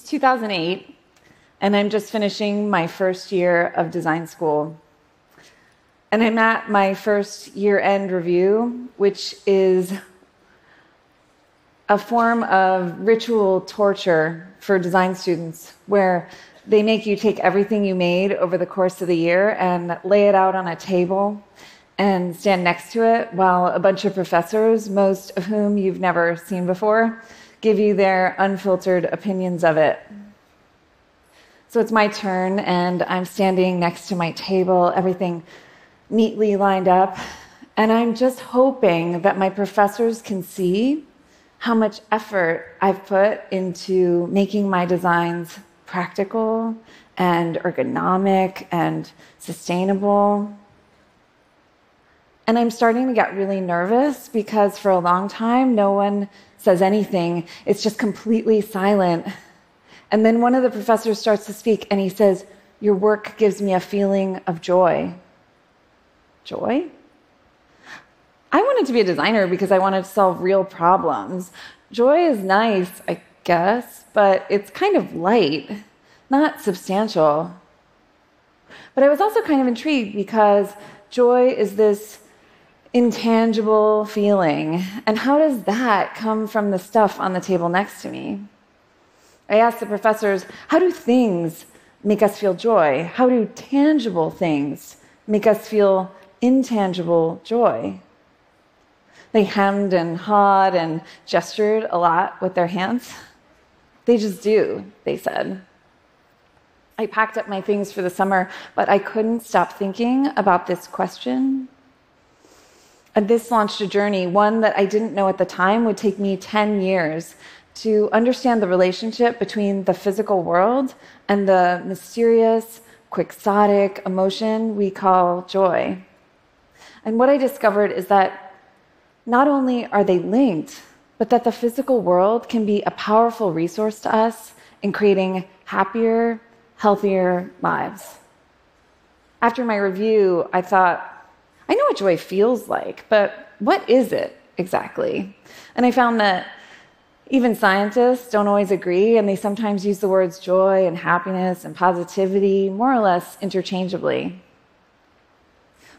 It's 2008, and I'm just finishing my first year of design school. And I'm at my first year end review, which is a form of ritual torture for design students where they make you take everything you made over the course of the year and lay it out on a table and stand next to it while a bunch of professors, most of whom you've never seen before, give you their unfiltered opinions of it. So it's my turn, and I'm standing next to my table, everything neatly lined up. And I'm just hoping that my professors can see how much effort I've put into making my designs practical and ergonomic and sustainable. And I'm starting to get really nervous because for a long time, no one says anything. It's just completely silent. And then one of the professors starts to speak and he says, Your work gives me a feeling of joy. Joy? I wanted to be a designer because I wanted to solve real problems. Joy is nice, I guess, but it's kind of light, not substantial. But I was also kind of intrigued because joy is this intangible feeling. And how does that come from the stuff on the table next to me? I asked the professors, how do things make us feel joy? How do tangible things make us feel intangible joy? They hemmed and hawed and gestured a lot with their hands. They just do, they said. I packed up my things for the summer, but I couldn't stop thinking about this question and this launched a journey, one that I didn't know at the time would take me 10 years to understand the relationship between the physical world and the mysterious, quixotic emotion we call joy. And what I discovered is that not only are they linked, but that the physical world can be a powerful resource to us in creating happier, healthier lives. After my review, I thought, I know what joy feels like, but what is it exactly? And I found that even scientists don't always agree, and they sometimes use the words joy and happiness and positivity more or less interchangeably.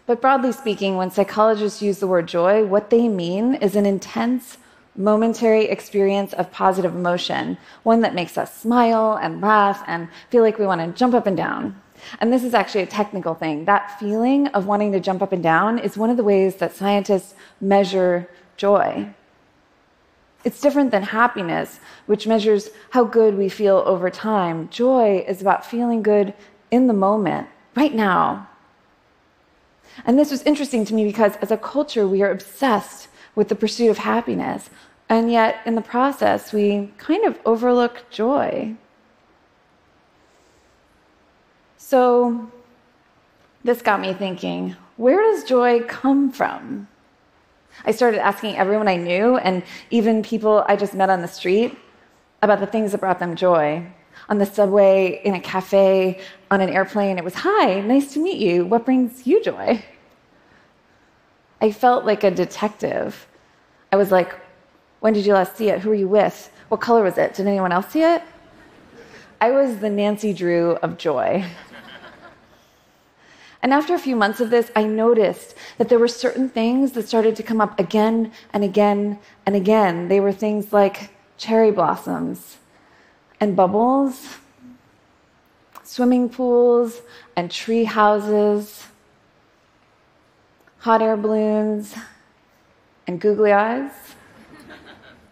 But broadly speaking, when psychologists use the word joy, what they mean is an intense, momentary experience of positive emotion, one that makes us smile and laugh and feel like we want to jump up and down. And this is actually a technical thing. That feeling of wanting to jump up and down is one of the ways that scientists measure joy. It's different than happiness, which measures how good we feel over time. Joy is about feeling good in the moment, right now. And this was interesting to me because as a culture, we are obsessed with the pursuit of happiness. And yet, in the process, we kind of overlook joy. So this got me thinking where does joy come from? I started asking everyone I knew and even people I just met on the street about the things that brought them joy. On the subway, in a cafe, on an airplane, it was, Hi, nice to meet you. What brings you joy? I felt like a detective. I was like, When did you last see it? Who were you with? What color was it? Did anyone else see it? I was the Nancy Drew of joy. And after a few months of this, I noticed that there were certain things that started to come up again and again and again. They were things like cherry blossoms and bubbles, swimming pools and tree houses, hot air balloons and googly eyes,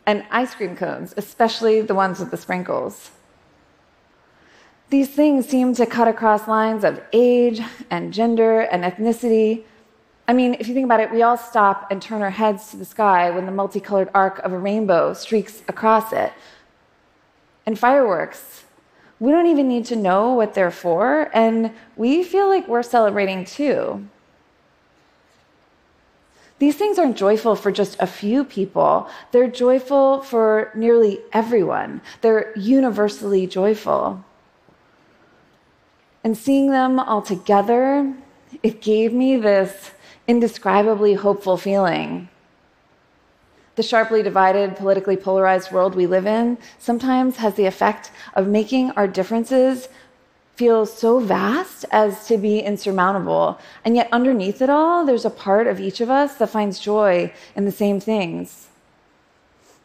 and ice cream cones, especially the ones with the sprinkles. These things seem to cut across lines of age and gender and ethnicity. I mean, if you think about it, we all stop and turn our heads to the sky when the multicolored arc of a rainbow streaks across it. And fireworks, we don't even need to know what they're for, and we feel like we're celebrating too. These things aren't joyful for just a few people. They're joyful for nearly everyone. They're universally joyful. And seeing them all together, it gave me this indescribably hopeful feeling. the sharply divided, politically polarized world we live in sometimes has the effect of making our differences feel so vast as to be insurmountable. And yet, underneath it all, there's a part of each of us that finds joy in the same things.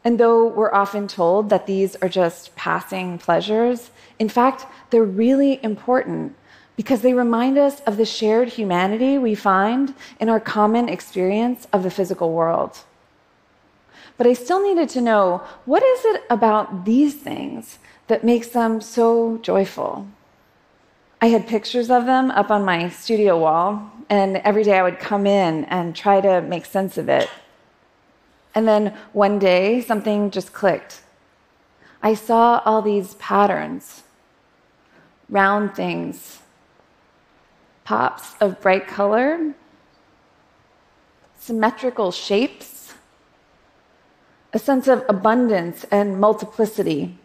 And though we're often told that these are just passing pleasures, in fact, they're really important because they remind us of the shared humanity we find in our common experience of the physical world. But I still needed to know what is it about these things that makes them so joyful? I had pictures of them up on my studio wall, and every day I would come in and try to make sense of it. And then one day, something just clicked. I saw all these patterns, round things, pops of bright color, symmetrical shapes, a sense of abundance and multiplicity,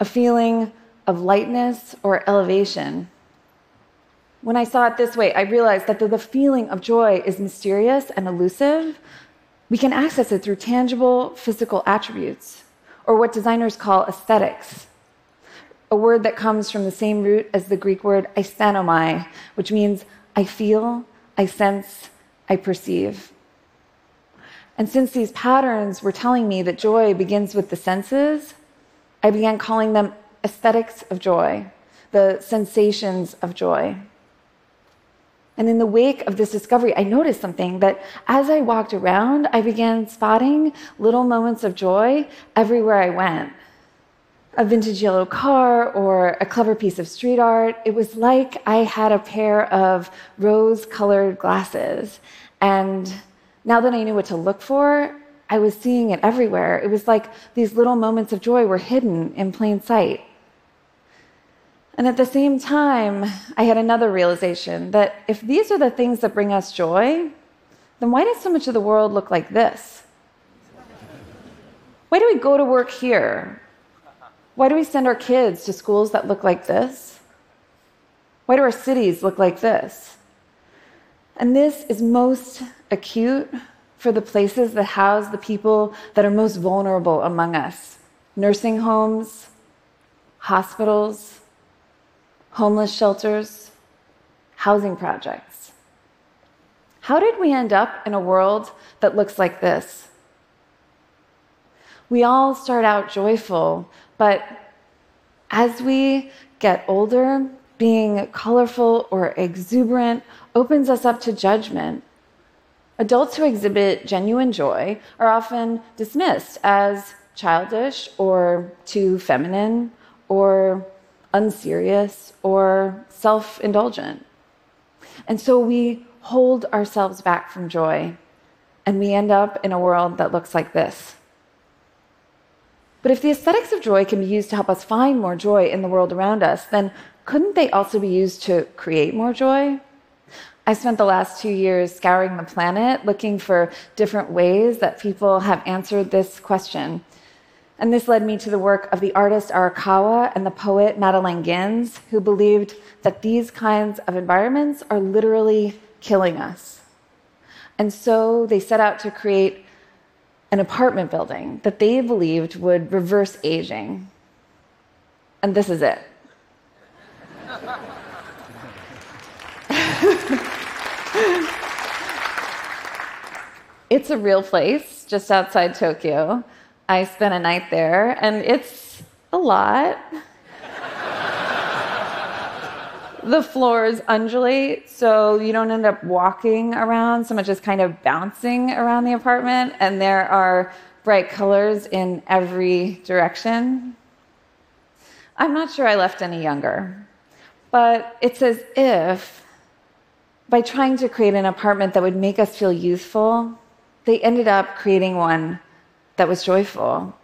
a feeling of lightness or elevation. When I saw it this way, I realized that the feeling of joy is mysterious and elusive, we can access it through tangible physical attributes, or what designers call aesthetics, a word that comes from the same root as the Greek word aisthanomai, which means I feel, I sense, I perceive. And since these patterns were telling me that joy begins with the senses, I began calling them aesthetics of joy, the sensations of joy. And in the wake of this discovery, I noticed something that as I walked around, I began spotting little moments of joy everywhere I went. A vintage yellow car or a clever piece of street art. It was like I had a pair of rose colored glasses. And now that I knew what to look for, I was seeing it everywhere. It was like these little moments of joy were hidden in plain sight. And at the same time, I had another realization that if these are the things that bring us joy, then why does so much of the world look like this? Why do we go to work here? Why do we send our kids to schools that look like this? Why do our cities look like this? And this is most acute for the places that house the people that are most vulnerable among us nursing homes, hospitals, homeless shelters, housing projects. How did we end up in a world that looks like this? We all start out joyful, but as we get older, being colorful or exuberant opens us up to judgment. Adults who exhibit genuine joy are often dismissed as childish or too feminine or unserious, or self indulgent. And so we hold ourselves back from joy, and we end up in a world that looks like this. But if the aesthetics of joy can be used to help us find more joy in the world around us, then couldn't they also be used to create more joy? I spent the last two years scouring the planet looking for different ways that people have answered this question. And this led me to the work of the artist Arakawa and the poet Madeline Gins, who believed that these kinds of environments are literally killing us. And so they set out to create an apartment building that they believed would reverse aging. And this is it. it's a real place just outside Tokyo. I spent a night there, and it's a lot. the floors undulate, so you don't end up walking around so much as kind of bouncing around the apartment, and there are bright colors in every direction. I'm not sure I left any younger, but it's as if by trying to create an apartment that would make us feel youthful, they ended up creating one that was joyful.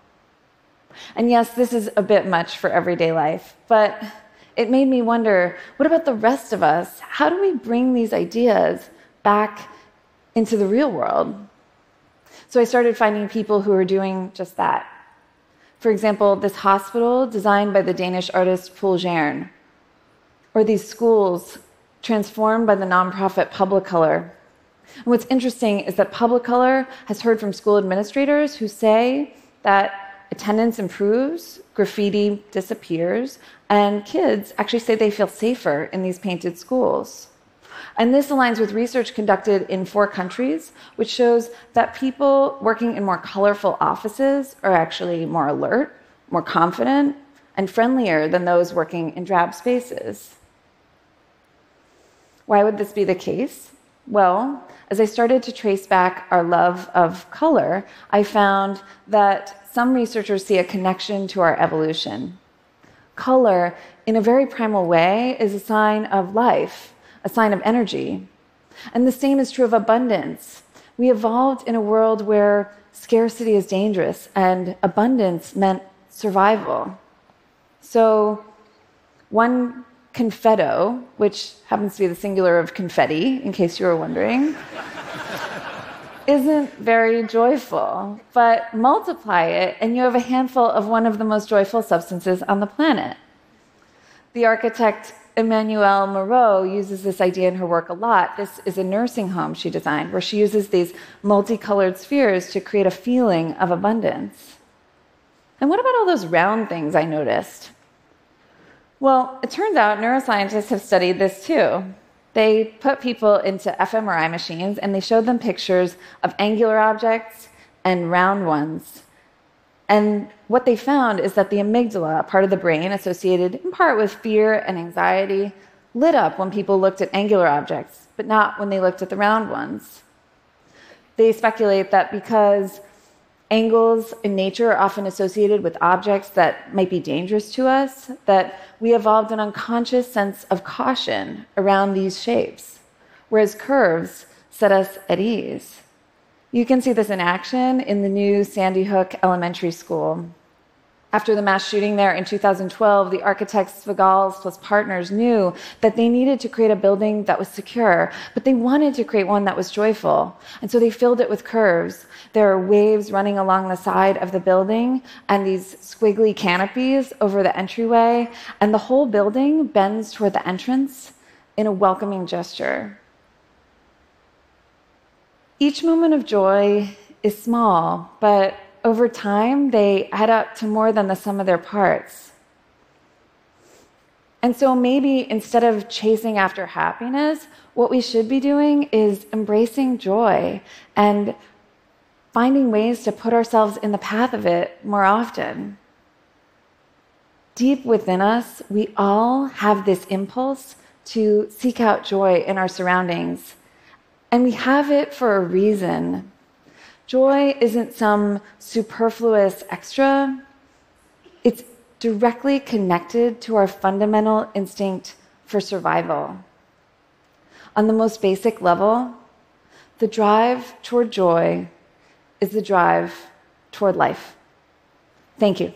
And yes, this is a bit much for everyday life, but it made me wonder what about the rest of us? How do we bring these ideas back into the real world? So I started finding people who are doing just that. For example, this hospital designed by the Danish artist Poul Gernes, or these schools transformed by the nonprofit Publicolor, And what's interesting is that Publicolor has heard from school administrators who say that attendance improves, graffiti disappears, and kids actually say they feel safer in these painted schools. And this aligns with research conducted in four countries, which shows that people working in more colorful offices are actually more alert, more confident, and friendlier than those working in drab spaces. Why would this be the case? Well, as I started to trace back our love of color, I found that some researchers see a connection to our evolution. Color, in a very primal way, is a sign of life, a sign of energy. And the same is true of abundance. We evolved in a world where scarcity is dangerous and abundance meant survival. So, one confetto, which happens to be the singular of confetti, in case you were wondering, isn't very joyful. But multiply it, and you have a handful of one of the most joyful substances on the planet. The architect Emmanuelle Moreau uses this idea in her work a lot. This is a nursing home she designed where she uses these multicolored spheres to create a feeling of abundance. And what about all those round things I noticed? Well, it turns out neuroscientists have studied this too. They put people into fMRI machines and they showed them pictures of angular objects and round ones. And what they found is that the amygdala, a part of the brain associated in part with fear and anxiety, lit up when people looked at angular objects, but not when they looked at the round ones. They speculate that because angles in nature are often associated with objects that might be dangerous to us, that we evolved an unconscious sense of caution around these shapes, whereas curves set us at ease. You can see this in action in the new Sandy Hook Elementary School. After the mass shooting there in 2012, the architects Svigals plus partners knew that they needed to create a building that was secure, but they wanted to create one that was joyful. And so they filled it with curves. There are waves running along the side of the building and these squiggly canopies over the entryway, and the whole building bends toward the entrance in a welcoming gesture. Each moment of joy is small, but over time, they add up to more than the sum of their parts. And so maybe instead of chasing after happiness, what we should be doing is embracing joy and finding ways to put ourselves in the path of it more often. Deep within us, we all have this impulse to seek out joy in our surroundings. And we have it for a reason. Joy isn't some superfluous extra, it's directly connected to our fundamental instinct for survival. On the most basic level, the drive toward joy is the drive toward life. Thank you.